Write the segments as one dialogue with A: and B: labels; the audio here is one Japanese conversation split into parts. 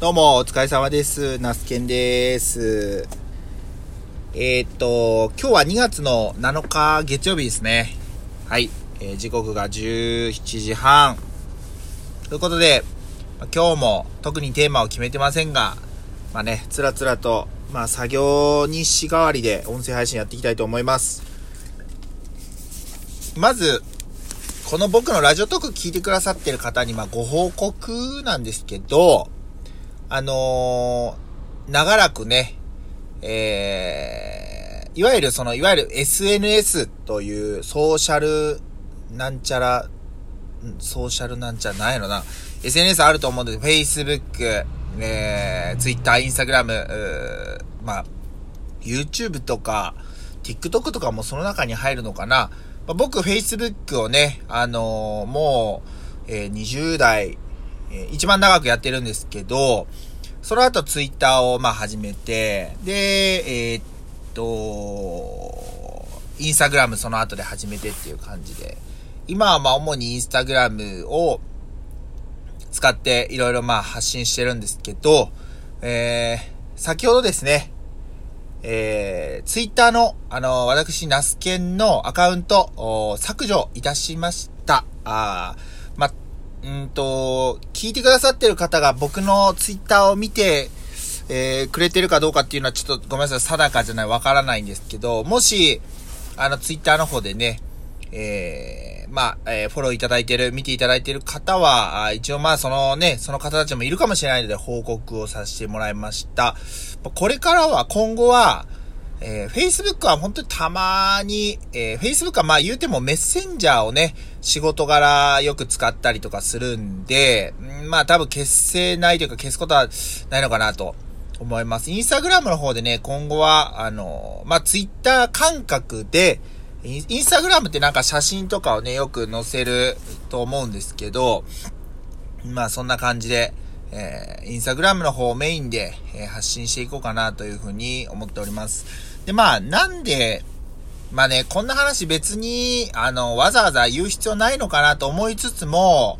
A: どうも、お疲れ様です。ナスケンです。えーっと、今日は2月の7日月曜日ですね。はい。えー時刻が17時半。ということで、今日も特にテーマを決めてませんが、まあね、つらつらと、まあ作業日誌代わりで音声配信やっていきたいと思います。まず、この僕のラジオトーク聞いてくださってる方に、まあご報告なんですけど、あのー長らくね、えー、いわゆるその、いわゆる SNS というソーシャルなんちゃら、ソーシャルなんちゃら、なんやろな。SNS あると思うんです Facebook、えー、Twitter、Instagram、まあ、YouTube とか、TikTok とかもその中に入るのかな。まあ、僕、Facebook をね、あのーもう、えー20代、えー一番長くやってるんですけど、その後ツイッターをまあ始めて、で、えーっと、インスタグラムその後で始めてっていう感じで、今はまあ主にインスタグラムを使っていろいろまあ発信してるんですけど、えー、先ほどですね、えー、ツイッターの、あの、私、ナスケンのアカウント、削除いたしました。あー、うんと、聞いてくださってる方が僕のツイッターを見て、えー、くれてるかどうかっていうのはちょっとごめんなさい、定かじゃない、わからないんですけど、もし、あの、ツイッターの方でね、えー、まあ、えーフォローいただいてる、見ていただいてる方は、あ一応まあ、そのね、その方たちもいるかもしれないので報告をさせてもらいました。これからは、今後は、えー、Facebook は本当にたまに、えー、Facebook はまあ言うてもメッセンジャーをね、仕事柄よく使ったりとかするんで、んまあ多分消せないというか消すことはないのかなと思います。インスタグラムの方でね、今後は、あの、まあ Twitter 感覚で、インインスタグラムってなんか写真とかをね、よく載せると思うんですけど、まあそんな感じで、えー、インスタグラムの方をメインで、えー発信していこうかなというふうに思っております。で、まあなんで、まあね、こんな話別に、あの、わざわざ言う必要ないのかなと思いつつも、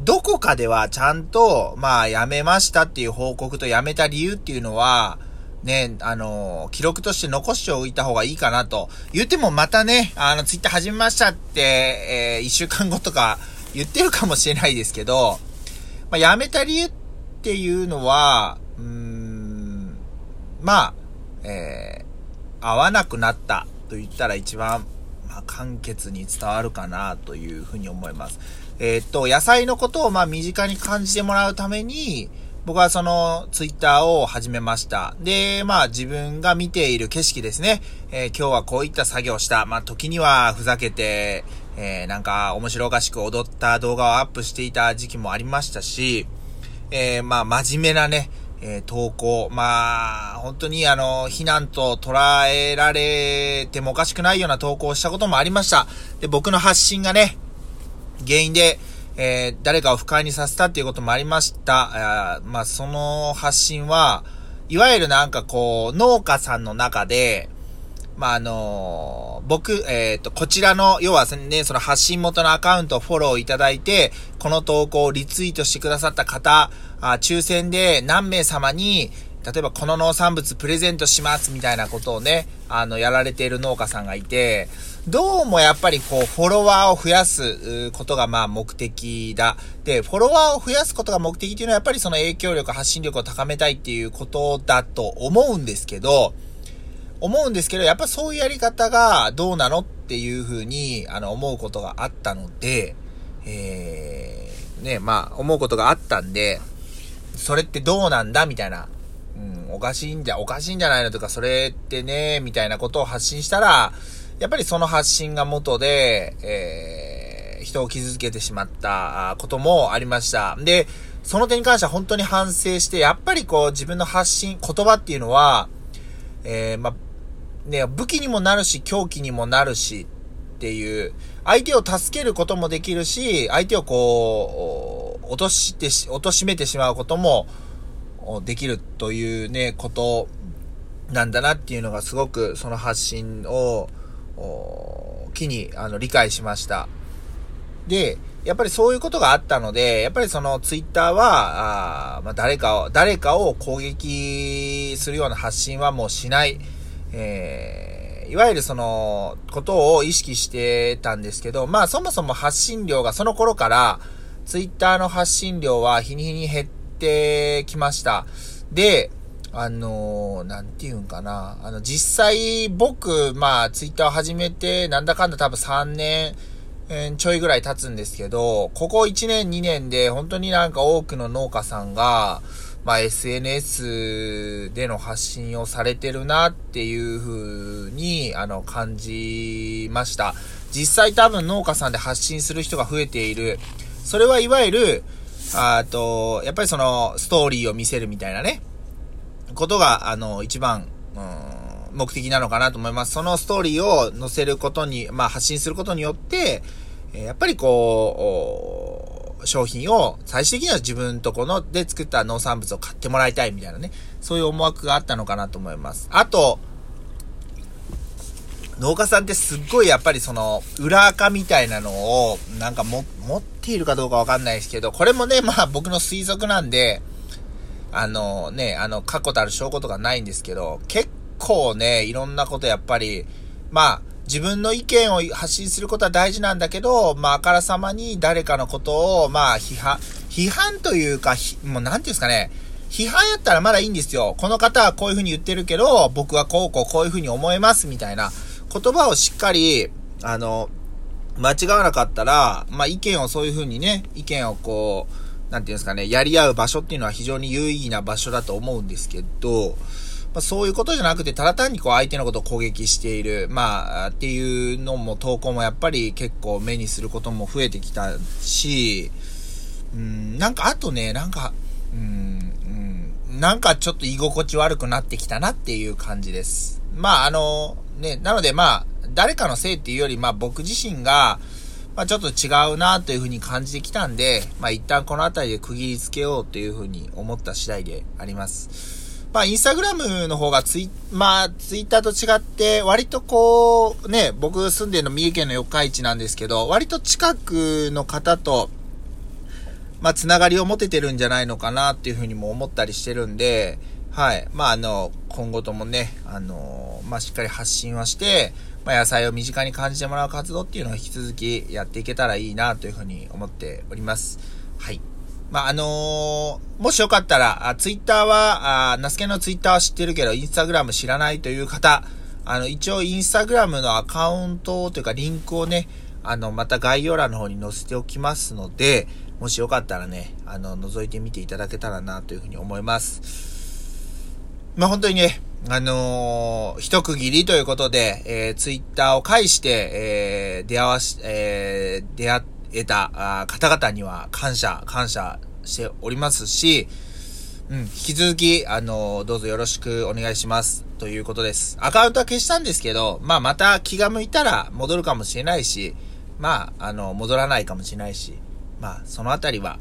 A: どこかではちゃんと、まあ、辞めましたっていう報告と辞めた理由っていうのは、ね、あの、記録として残しておいた方がいいかなと。言ってもまたね、あの、ツイッター始めましたって、えー、一週間後とか言ってるかもしれないですけど、まあ、辞めた理由っていうのは、うーん、まあ、えー、合わなくなったと言ったら一番、まあ、簡潔に伝わるかなというふうに思います。えーっと、野菜のことをまあ身近に感じてもらうために、僕はそのツイッターを始めました。で、まあ自分が見ている景色ですね。えー今日はこういった作業をした。まあ時にはふざけて、えーなんか面白おかしく踊った動画をアップしていた時期もありましたし、えーまあ真面目なね、えー投稿。まあ、本当にあの、非難と捉えられてもおかしくないような投稿をしたこともありました。で、僕の発信がね、原因で、えー誰かを不快にさせたっていうこともありました。あまあ、その発信は、いわゆるなんかこう、農家さんの中で、まあ、あの僕、えっ、と、こちらの、要はね、その発信元のアカウントをフォローいただいて、この投稿をリツイートしてくださった方、あ抽選で何名様に、例えばこの農産物プレゼントしますみたいなことをね、あの、やられている農家さんがいて、どうもやっぱりこう、フォロワーを増やすことがまあ目的だ。で、フォロワーを増やすことが目的っていうのはやっぱりその影響力、発信力を高めたいっていうことだと思うんですけど、思うんですけど、やっぱそういうやり方がどうなのっていうふうに、あの、思うことがあったので、えー、ね、まあ、思うことがあったんで、それってどうなんだみたいな。うん、おかしいんじゃ、おかしいんじゃないのとか、それってね、みたいなことを発信したら、やっぱりその発信が元で、えー、人を傷つけてしまったこともありました。で、その点に関しては本当に反省して、やっぱりこう自分の発信、言葉っていうのは、えー、まあ、ね、武器にもなるし、狂気にもなるし、っていう、相手を助けることもできるし、相手をこう、落としてし、落としめてしまうことも、できるというね、ことなんだなっていうのがすごくその発信を、機に、あの、理解しました。で、やっぱりそういうことがあったので、やっぱりそのツイッターは、あまあ、誰かを、誰かを攻撃するような発信はもうしない。えー、いわゆるその、ことを意識してたんですけど、まあそもそも発信量がその頃から、ツイッターの発信量は日に日に減ってきました。で、あのー、なんて言うんかな。あの、実際僕、まあ、ツイッターを始めて、なんだかんだ多分3年、えー、ちょいぐらい経つんですけど、ここ1年2年で本当になんか多くの農家さんが、まあ、SNS での発信をされてるなっていう風に、あの、感じました。実際多分農家さんで発信する人が増えている。それはいわゆる、あと、やっぱりその、ストーリーを見せるみたいなね。ことが、あの、一番、うん、目的なのかなと思います。そのストーリーを載せることに、まあ発信することによって、やっぱりこう、商品を最終的には自分とこので作った農産物を買ってもらいたいみたいなね、そういう思惑があったのかなと思います。あと、農家さんってすっごいやっぱりその、裏垢みたいなのを、なんか、持っているかどうかわかんないですけど、これもね、まあ僕の推測なんで、あのね、あの、過去たる証拠とかないんですけど、結構ね、いろんなことやっぱり、まあ、自分の意見を発信することは大事なんだけど、まあ、あからさまに誰かのことを、まあ、批判、批判というか、もうなんていうんですかね、批判やったらまだいいんですよ。この方はこういうふうに言ってるけど、僕はこうこうこういうふうに思います、みたいな言葉をしっかり、あの、間違わなかったら、まあ、意見をそういうふうにね、意見をこう、なんていうんですかね、やり合う場所っていうのは非常に有意義な場所だと思うんですけど、まあ、そういうことじゃなくて、ただ単にこう相手のことを攻撃している、まあ、っていうのも投稿もやっぱり結構目にすることも増えてきたし、うん、なんかあとね、なんか、うん、うん、なんかちょっと居心地悪くなってきたなっていう感じです。まあ、あの、ね、なのでまあ、誰かのせいっていうより、まあ僕自身が、まあ、ちょっと違うなというふうに感じてきたんで、まあ、一旦この辺りで区切りつけようというふうに思った次第であります。まあ、インスタグラムの方がツイ、まあ、ツイッターと違って、割とこう、ね、僕住んでるの三重県の四日市なんですけど、割と近くの方と、まあ、つながりを持ててるんじゃないのかなっていうふうにも思ったりしてるんで、はい。まあ、あの、今後ともね、あの、まあ、しっかり発信はして、まあ、野菜を身近に感じてもらう活動っていうのを引き続きやっていけたらいいなというふうに思っております。はい。まあ、あのー、もしよかったら、あツイッターは、あナスケのツイッターは知ってるけど、インスタグラム知らないという方、あの、一応インスタグラムのアカウントというかリンクをね、あの、また概要欄の方に載せておきますので、もしよかったらね、あの、覗いてみていただけたらなというふうに思います。まあ、本当にね、あのー、一区切りということで、えー、ツイッターを介して、えー、出会わし、えー、出会ってえた方々には感謝、感謝しておりますし、うん、引き続き、あの、どうぞよろしくお願いします。ということです。アカウントは消したんですけど、まあ、また気が向いたら戻るかもしれないし、まあ、あの、戻らないかもしれないし、まあ、そのあたりは、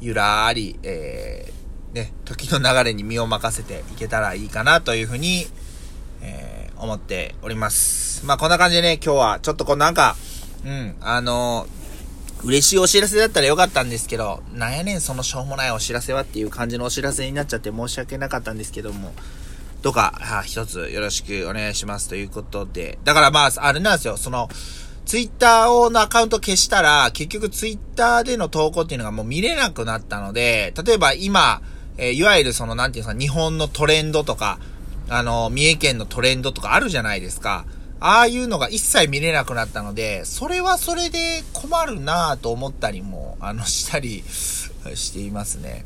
A: ゆらーり、えー、ね、時の流れに身を任せていけたらいいかなというふうに、えー、思っております。まあ、こんな感じでね、今日はちょっとこうなんか、うん、あのー、嬉しいお知らせだったらよかったんですけど、なんやねんそのしょうもないお知らせはっていう感じのお知らせになっちゃって申し訳なかったんですけども、どうか、はあ一つよろしくお願いしますということで、だからまあ、あれなんですよ、その、ツイッターをのアカウント消したら、結局ツイッターでの投稿っていうのがもう見れなくなったので、例えば今、えー、いわゆるその、なんていうんですか、日本のトレンドとか、あの、三重県のトレンドとかあるじゃないですか。ああいうのが一切見れなくなったので、それはそれで困るなぁと思ったりも、あの、したり していますね。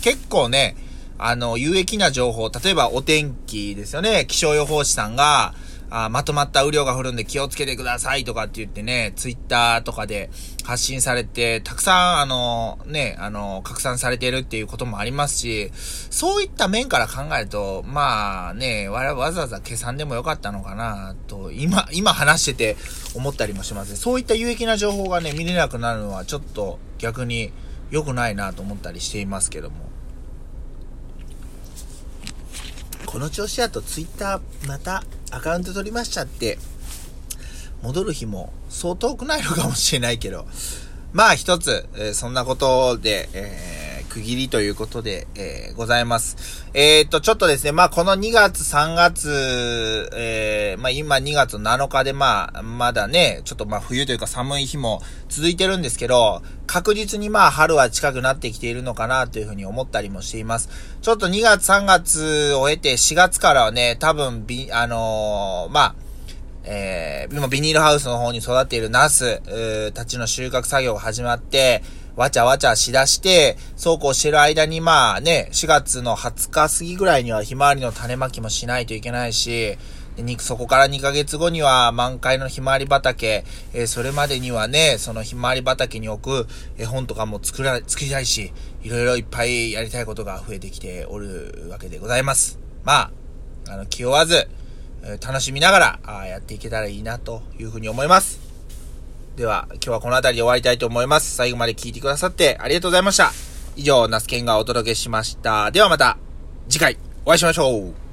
A: 結構ね、あの、有益な情報、例えばお天気ですよね。気象予報士さんが、あまとまった雨量が降るんで気をつけてくださいとかって言ってね、ツイッターとかで発信されて、たくさん、あの、ね、あの、拡散されてるっていうこともありますし、そういった面から考えると、まあね、わわざわざ計算でもよかったのかな、と、今、今話してて思ったりもしますね。そういった有益な情報がね、見れなくなるのはちょっと逆に良くないなと思ったりしていますけども。この調子だとツイッターまたアカウント取りましたって、戻る日もそう遠くないのかもしれないけど、まあ一つ、えー、そんなことで、えー、区切りということで、えー、ございます。えー、っと、ちょっとですね、まあこの2月、3月、えー、まあ今2月7日でまあ、まだね、ちょっとま冬というか寒い日も続いてるんですけど、確実にまあ春は近くなってきているのかなというふうに思ったりもしています。ちょっと2月、3月を経て4月からはね、多分、び、あのー、まあ、えー、今ビニールハウスの方に育っているナス、たちの収穫作業が始まって、わちゃわちゃしだして、そうこうしてる間にまあね、4月の20日過ぎぐらいにはひまわりの種まきもしないといけないし、そこから2ヶ月後には満開のひまわり畑、えー、それまでにはね、そのひまわり畑に置く絵本とかも作ら、作りたいし、いろいろいっぱいやりたいことが増えてきておるわけでございます。まあ、あの、気負わず、楽しみながらあやっていけたらいいなというふうに思います。では、今日はこの辺りで終わりたいと思います。最後まで聞いてくださってありがとうございました。以上、ナスケンがお届けしました。ではまた、次回、お会いしましょう